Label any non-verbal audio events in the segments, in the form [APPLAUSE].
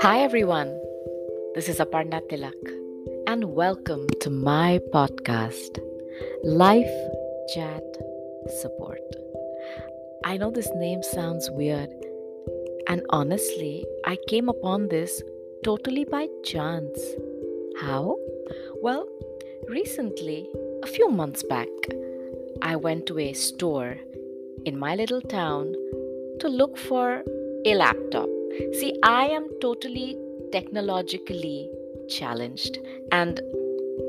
Hi, everyone. This is Aparna Tilak, and welcome to my podcast, Life Chat Support. I know this name sounds weird, and honestly, I came upon this totally by chance. How? Well, recently, a few months back, I went to a store in my little town to look for a laptop. See, I am totally technologically challenged, and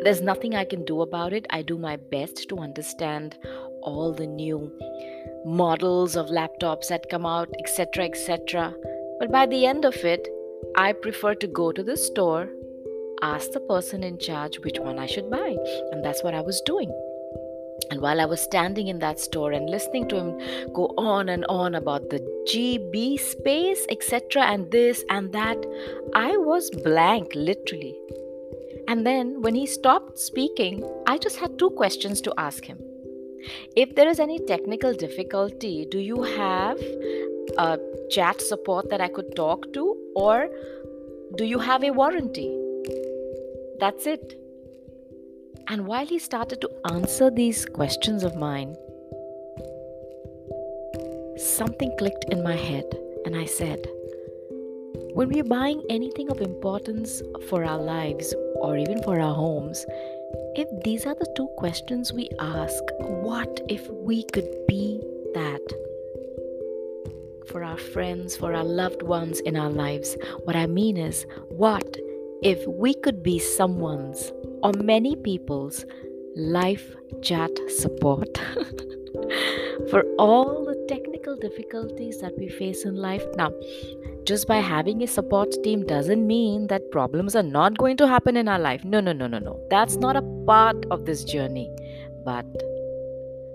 there's nothing I can do about it. I do my best to understand all the new models of laptops that come out, etc., etc. But by the end of it, I prefer to go to the store, ask the person in charge which one I should buy, and that's what I was doing. And while I was standing in that store and listening to him go on and on about the GB space, etc., and this and that, I was blank, literally. And then when he stopped speaking, I just had two questions to ask him. If there is any technical difficulty, do you have a chat support that I could talk to, or do you have a warranty? That's it. And while he started to answer these questions of mine, something clicked in my head, and I said, When we're buying anything of importance for our lives or even for our homes, if these are the two questions we ask, what if we could be that? For our friends, for our loved ones in our lives. What I mean is, what if we could be someone's or many people's life chat support [LAUGHS] for all the technical difficulties that we face in life. Now, just by having a support team doesn't mean that problems are not going to happen in our life. No, no, no, no, no. That's not a part of this journey. But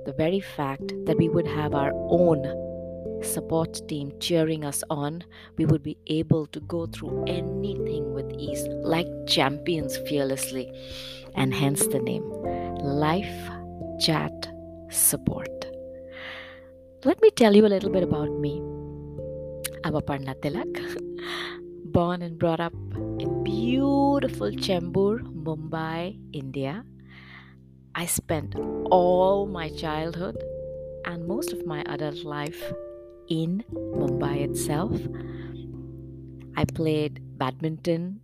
the very fact that we would have our own support team cheering us on, we would be able to go through anything with ease, like champions fearlessly, and hence the name Life Chat Support. Let me tell you a little bit about me. I'm Aparna Tilak, [LAUGHS] born and brought up in beautiful Chembur, Mumbai, India. I spent all my childhood and most of my adult life in Mumbai itself. I played badminton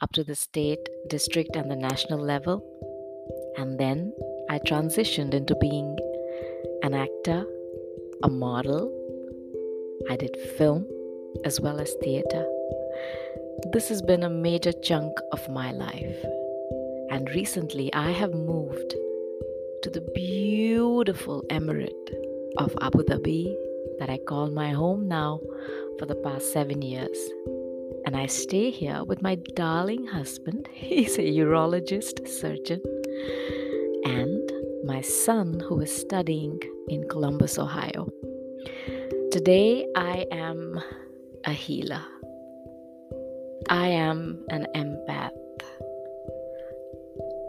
up to the state, district, and the national level. And then I transitioned into being an actor, a model. I did film as well as theater. This has been a major chunk of my life. And recently I have moved to the beautiful emirate of Abu Dhabi that I call my home now for the past seven years. And I stay here with my darling husband, [LAUGHS] he's a urologist surgeon, and my son, who is studying in Columbus, Ohio. Today, I am a healer. I am an empath.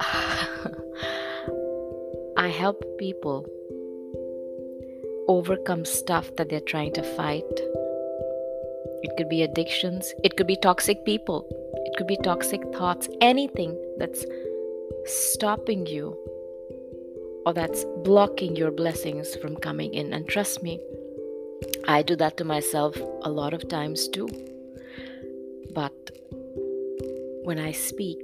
[LAUGHS] I help people overcome stuff that they're trying to fight. It could be addictions, it could be toxic people, it could be toxic thoughts, anything that's stopping you or that's blocking your blessings from coming in. And trust me, I do that to myself a lot of times too. But when I speak,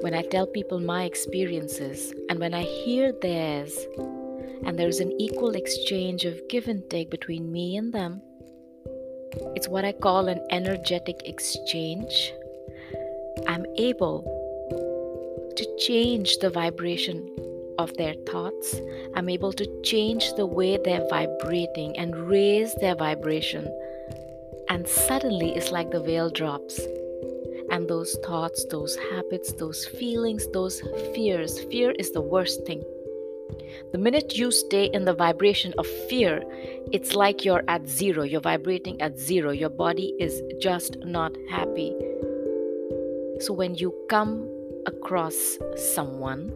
when I tell people my experiences, and when I hear theirs, and there's an equal exchange of give and take between me and them. It's what I call an energetic exchange. I'm able to change the vibration of their thoughts. I'm able to change the way they're vibrating and raise their vibration. And suddenly it's like the veil drops. And those thoughts, those habits, those feelings, those fears fear is the worst thing the minute you stay in the vibration of fear, it's like you're at zero. You're vibrating at zero. Your body is just not happy. So when you come across someone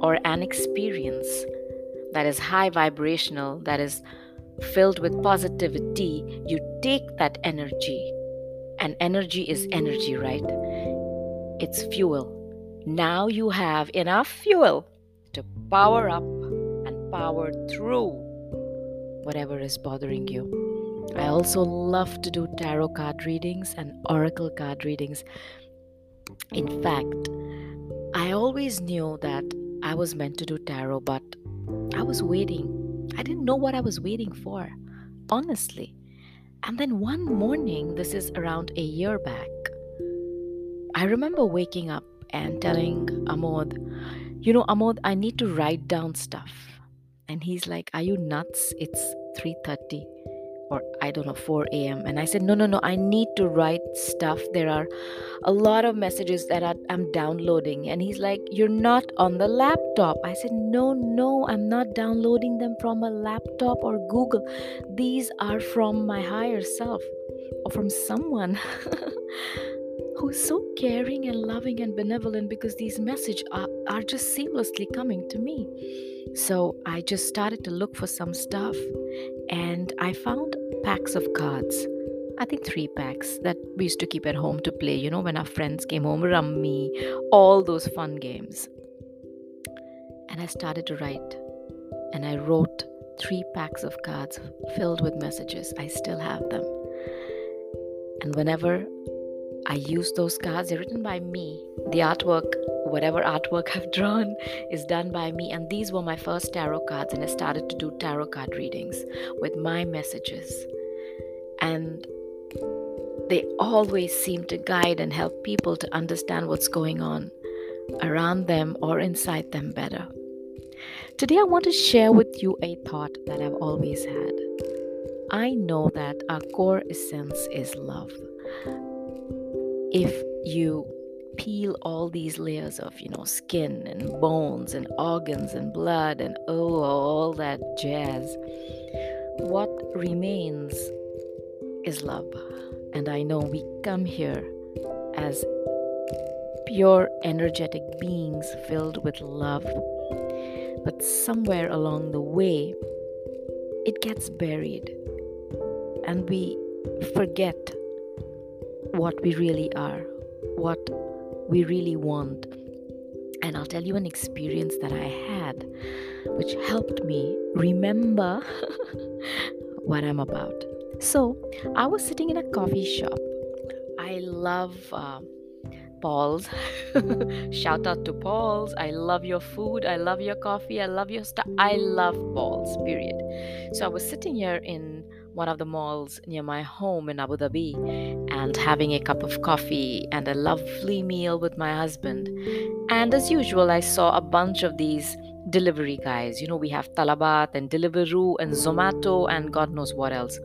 or an experience that is high vibrational, that is filled with positivity, you take that energy And energy is energy, right? It's fuel. Now you have enough fuel to power up and power through whatever is bothering you. I also love to do tarot card readings and oracle card readings. In fact, I always knew that I was meant to do tarot, but I was waiting. I didn't know what I was waiting for, honestly. And then one morning, this is around a year back, I remember waking up and telling Amod, you know, Amod, I need to write down stuff. And he's like, Are you nuts? It's 3:30 or I don't know 4 a.m. And I said, No, no, no, I need to write stuff. There are a lot of messages that I'm downloading. And he's like, You're not on the laptop. I said, No, no, I'm not downloading them from a laptop or Google. These are from my higher self or from someone. [LAUGHS] who's so caring and loving and benevolent because these messages are, are just seamlessly coming to me. So I just started to look for some stuff and I found packs of cards. I think three packs that we used to keep at home to play, you know, when our friends came home, Rummy, all those fun games. And I started to write. And I wrote three packs of cards filled with messages. I still have them. And whenever I use those cards, they're written by me. The artwork, whatever artwork [LAUGHS] I've drawn, is done by me. And these were my first tarot cards, and I started to do tarot card readings with my messages. And they always seem to guide and help people to understand what's going on around them or inside them better. Today, I want to share with you a thought that I've always had. I know that our core essence is love if you peel all these layers of you know skin and bones and organs and blood and oh all that jazz what remains is love. And i know we come here as pure energetic beings filled with love. But somewhere along the way it gets buried. And we forget what we really are, what we really want. And I'll tell you an experience that I had which helped me remember [LAUGHS] what I'm about. So, I was sitting in a coffee shop. I love uh, Paul's. [LAUGHS] Shout out to Paul's. I love your food. I love your coffee. I love your stuff. I love Paul's, period. So, I was sitting here in one of the malls near my home in Abu Dhabi and having a cup of coffee and a lovely meal with my husband. And as usual, I saw a bunch of these delivery guys. You know, we have Talabat and Deliveroo and Zomato and God knows what else.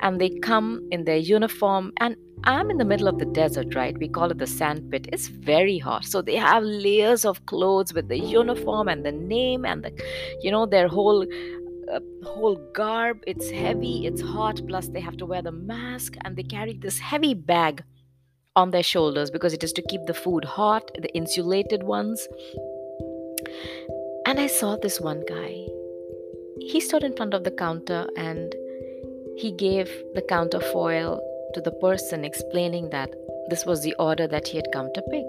And they come in their uniform and I'm in the middle of the desert, right? We call it the sand pit. It's very hot. So they have layers of clothes with the uniform and the name and the, you know, their whole whole garb. It's heavy, it's hot, plus they have to wear the mask and they carry this heavy bag on their shoulders because it is to keep the food hot, the insulated ones. And I saw this one guy. He stood in front of the counter and he gave the counterfoil to the person, explaining that this was the order that he had come to pick.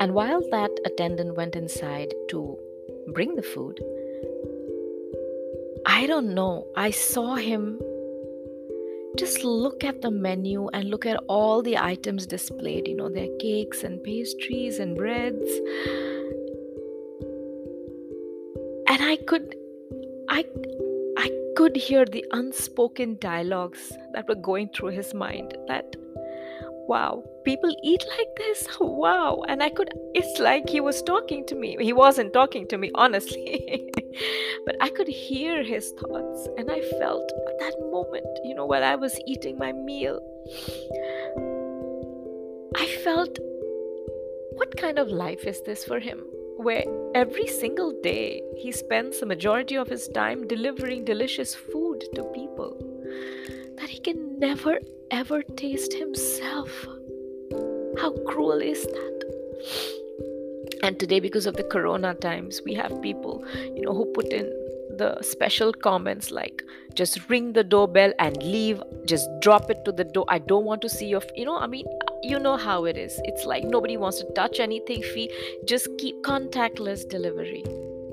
And while that attendant went inside to bring the food, I don't know. I saw him just look at the menu and look at all the items displayed. You know, their cakes and pastries and breads. And I could, I, I could hear the unspoken dialogues that were going through his mind. That wow, people eat like this? [LAUGHS] Wow. And I could, it's like he was talking to me. He wasn't talking to me, honestly. [LAUGHS] [LAUGHS] but I could hear his thoughts. And I felt at that moment, you know, while I was eating my meal, I felt, what kind of life is this for him? Where every single day he spends the majority of his time delivering delicious food to people that he can never ever taste himself. How cruel is that? And today, because of the corona times, we have people, you know, who put in the special comments like just ring the doorbell and leave. Just drop it to the door. I don't want to see your you know i mean you know how it is. It's like nobody wants to touch anything. Fee just keep contactless delivery.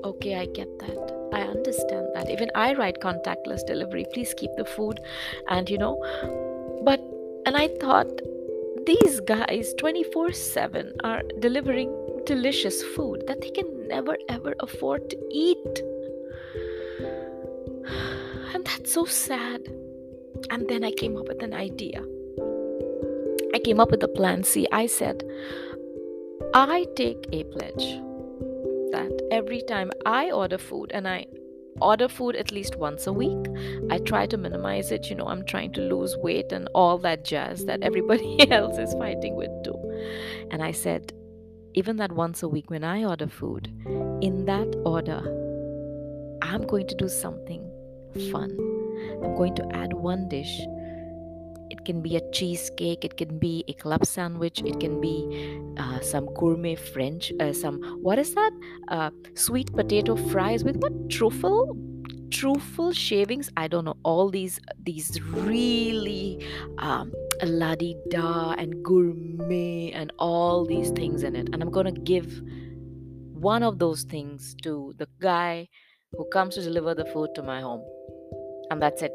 Okay i get that. I understand that. Even i write contactless delivery. Please keep the food and you know but and i thought these guys 24 7 are delivering delicious food that they can never ever afford to eat and that's so sad and then i came up with an idea I came up with a plan See, I said, I take a pledge that every time I order food, and I order food at least once a week, I try to minimize it. You know, I'm trying to lose weight and all that jazz that everybody [LAUGHS] else is fighting with too. And I said, even that once a week when I order food, in that order, I'm going to do something fun. I'm going to add one dish. It can be a cheesecake it can be a club sandwich it can be uh, some gourmet french uh, some what is that? Uh, sweet potato fries with what? Truffle? Truffle shavings? I don't know. All these these really um, la di da and gourmet and all these things in it and i'm gonna give one of those things to the guy who comes to deliver the food to my home and that's it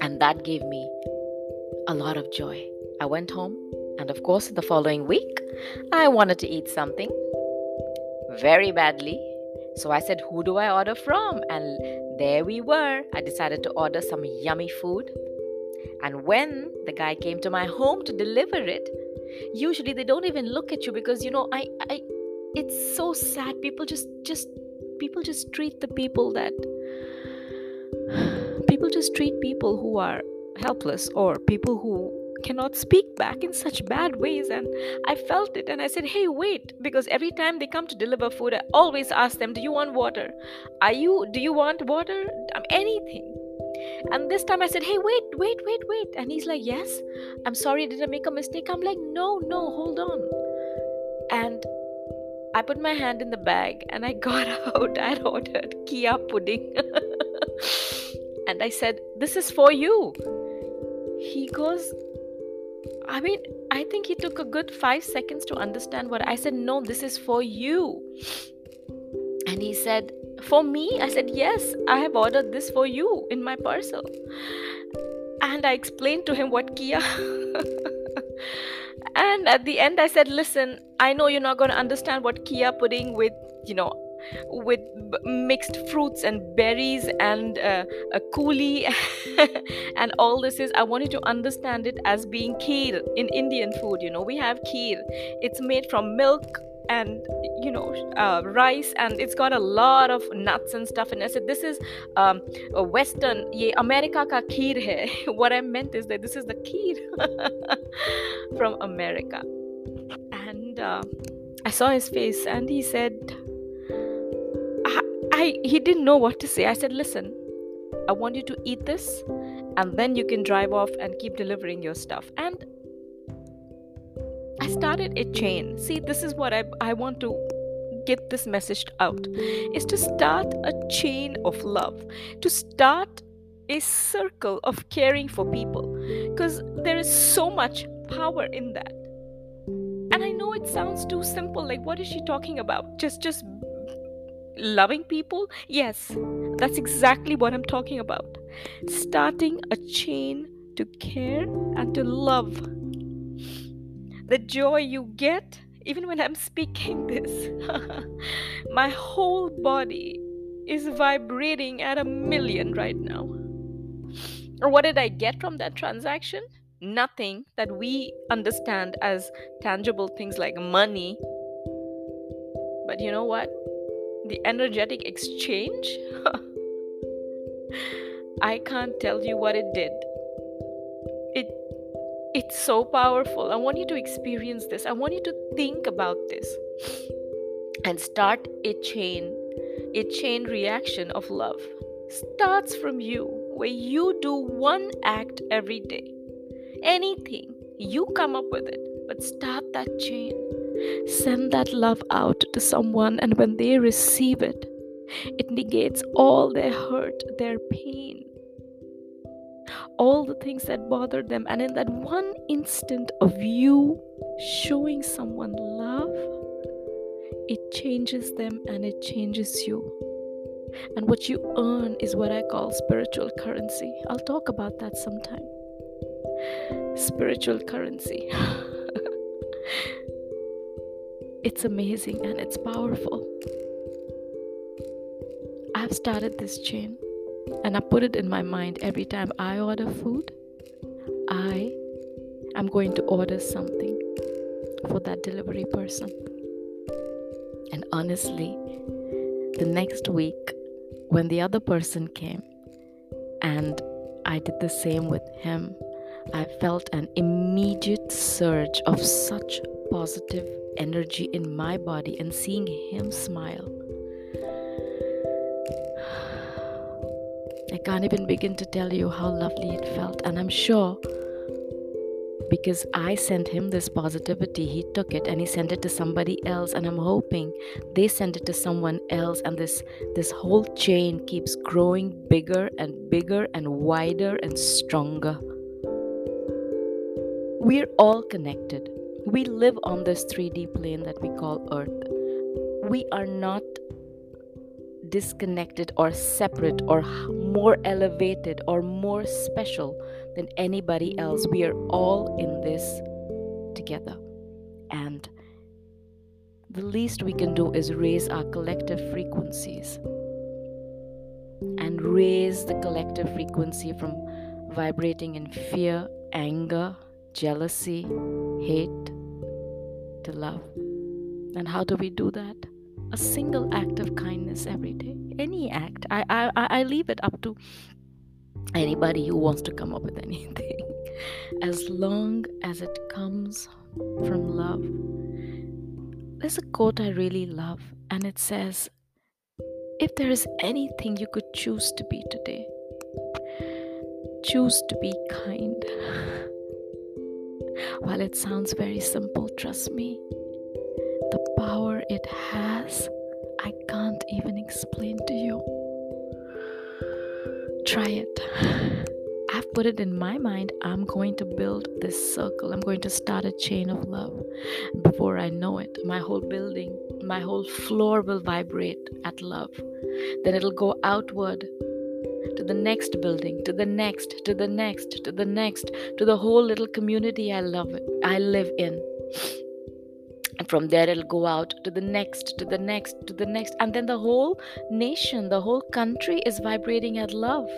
and that gave me a lot of joy. I went home, and of course, the following week, I wanted to eat something very badly. So I said, Who do I order from? And there we were. I decided to order some yummy food. And when the guy came to my home to deliver it, usually they don't even look at you because you know, I, I it's so sad. People just just people just treat the people that [SIGHS] people just treat people who are helpless or people who cannot speak back in such bad ways. And i felt it and i said hey wait because every time they come to deliver food i always ask them do you want water? Are you do you want water? Anything and this time i said hey wait wait wait wait. And he's like yes. I'm sorry did i make a mistake? I'm like no no hold on. And i put my hand in the bag and i [LAUGHS] got out i ordered chia pudding. [LAUGHS] And i said this is for you. He goes I mean, I think he took a good five seconds to understand what I said. No, this is for you. And he said, For me? I said, Yes, I have ordered this for you in my parcel. And I explained to him what Chia. [LAUGHS] and at the end, I said, Listen, I know you're not going to understand what Chia pudding with, you know, with mixed fruits and berries and uh, a coulis [LAUGHS] and all this is i want you to understand it as being kheer in indian food you know we have kheer it's made from milk and you know uh, rice and it's got a lot of nuts and stuff and i said this is um, a western ye america ka kheer hai [LAUGHS] what i meant is that this is the kheer [LAUGHS] from america and uh, i saw his face and he said I he didn't know what to say. I said, "Listen, I want you to eat this and then you can drive off and keep delivering your stuff." And I started a chain. See, this is what I I want to get this message out is to start a chain of love, to start a circle of caring for people because there is so much power in that. And I know it sounds too simple like what is she talking about? Just just loving people? Yes, that's exactly what I'm talking about. Starting a chain to care and to love. The joy you get, even when I'm speaking this, [LAUGHS] my whole body is vibrating at a million right now. Or what did I get from that transaction? Nothing that we understand as tangible things like money. But you know what? the energetic exchange [LAUGHS] i can't tell you what it did it it's so powerful. I want you to experience this. I want you to think about this and start a chain a chain reaction of love. Starts from you where you do one act every day. Anything you come up with it but start that chain. Send that love out to someone, and when they receive it, It negates all their hurt, their pain, all the things that bother them. And in that one instant of you showing someone love, it changes them and it changes you. And what you earn is what I call spiritual currency. I'll talk about that sometime. Spiritual currency. [LAUGHS] it's amazing and it's powerful. I've started this chain and I put it in my mind every time I order food, I am going to order something for that delivery person. And honestly, the next week, when the other person came and I did the same with him, I felt an immediate surge of such positive energy in my body and seeing him smile I can't even begin to tell you how lovely it felt. And I'm sure because I sent him this positivity, he took it and he sent it to somebody else. And I'm hoping they send it to someone else. And this, this whole chain keeps growing bigger and bigger and wider and stronger. We're all connected. We live on this 3D plane that we call Earth. We are not disconnected or separate or more elevated or more special than anybody else. We are all in this together. And the least we can do is raise our collective frequencies and raise the collective frequency from vibrating in fear, anger, jealousy, hate to love. And how do we do that? A single act of kindness every day. Any act. I i i leave it up to anybody who wants to come up with [LAUGHS] anything. As long as it comes from love. There's a quote i really love and it says if there is anything you could choose to be today choose to be kind. [LAUGHS] While it sounds very simple trust me the power it has, I can't even explain to you. Try it. I've put it in my mind. I'm going to build this circle. I'm going to start a chain of love. Before I know it, my whole building, my whole floor will vibrate at love. Then it'll go outward to the next building, to the next, to the next, to the next, to the whole little community I love I live in and from there it'll go out to the next to the next to the next. And then the whole nation the whole country is vibrating at love.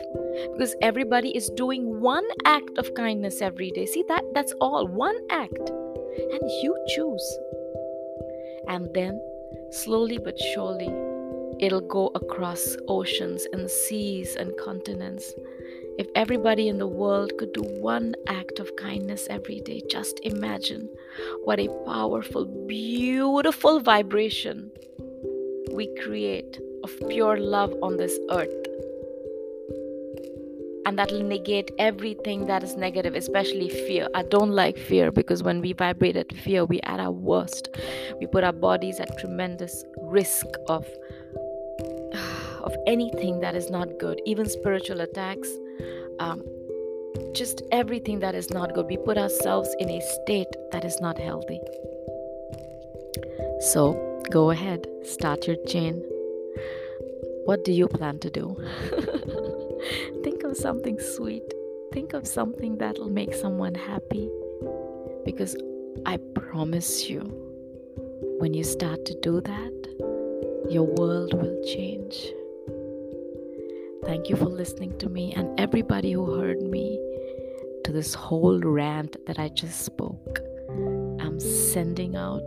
Because everybody is doing one act of kindness every day. See that? That's all. One act. And you choose. And then slowly but surely it'll go across oceans and seas and continents if everybody in the world could do one act of kindness every day, just imagine what a powerful, beautiful vibration we create of pure love on this earth. And that'll negate everything that is negative, especially fear. I don't like fear because when we vibrate at fear, we are at our worst. We put our bodies at tremendous risk of [SIGHS] of anything that is not good, even spiritual attacks, um, just everything that is not good. We put ourselves in a state that is not healthy. So go ahead, start your chain. What do you plan to do? [LAUGHS] Think of something sweet. Think of something that'll make someone happy. Because I promise you, when you start to do that, your world will change. Thank you for listening to me and everybody who heard me to this whole rant that I just spoke. I'm sending out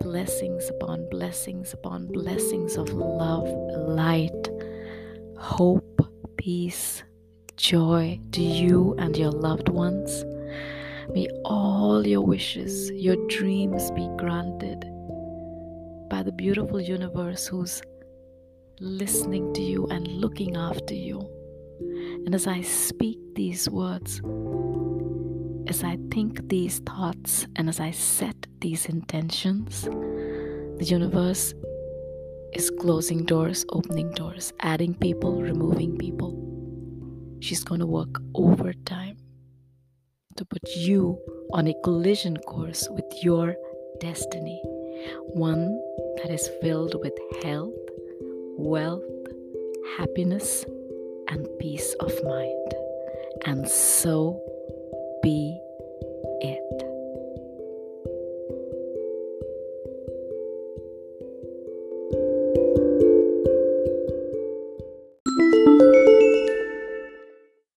blessings upon blessings upon blessings of love, light, hope, peace, joy to you and your loved ones. May all your wishes, your dreams be granted by the beautiful universe whose listening to you and looking after you. And as I speak these words, as I think these thoughts, and as I set these intentions, the universe is closing doors, opening doors, adding people, removing people. She's going to work overtime to put you on a collision course with your destiny, one that is filled with health, wealth, happiness, and peace of mind, and so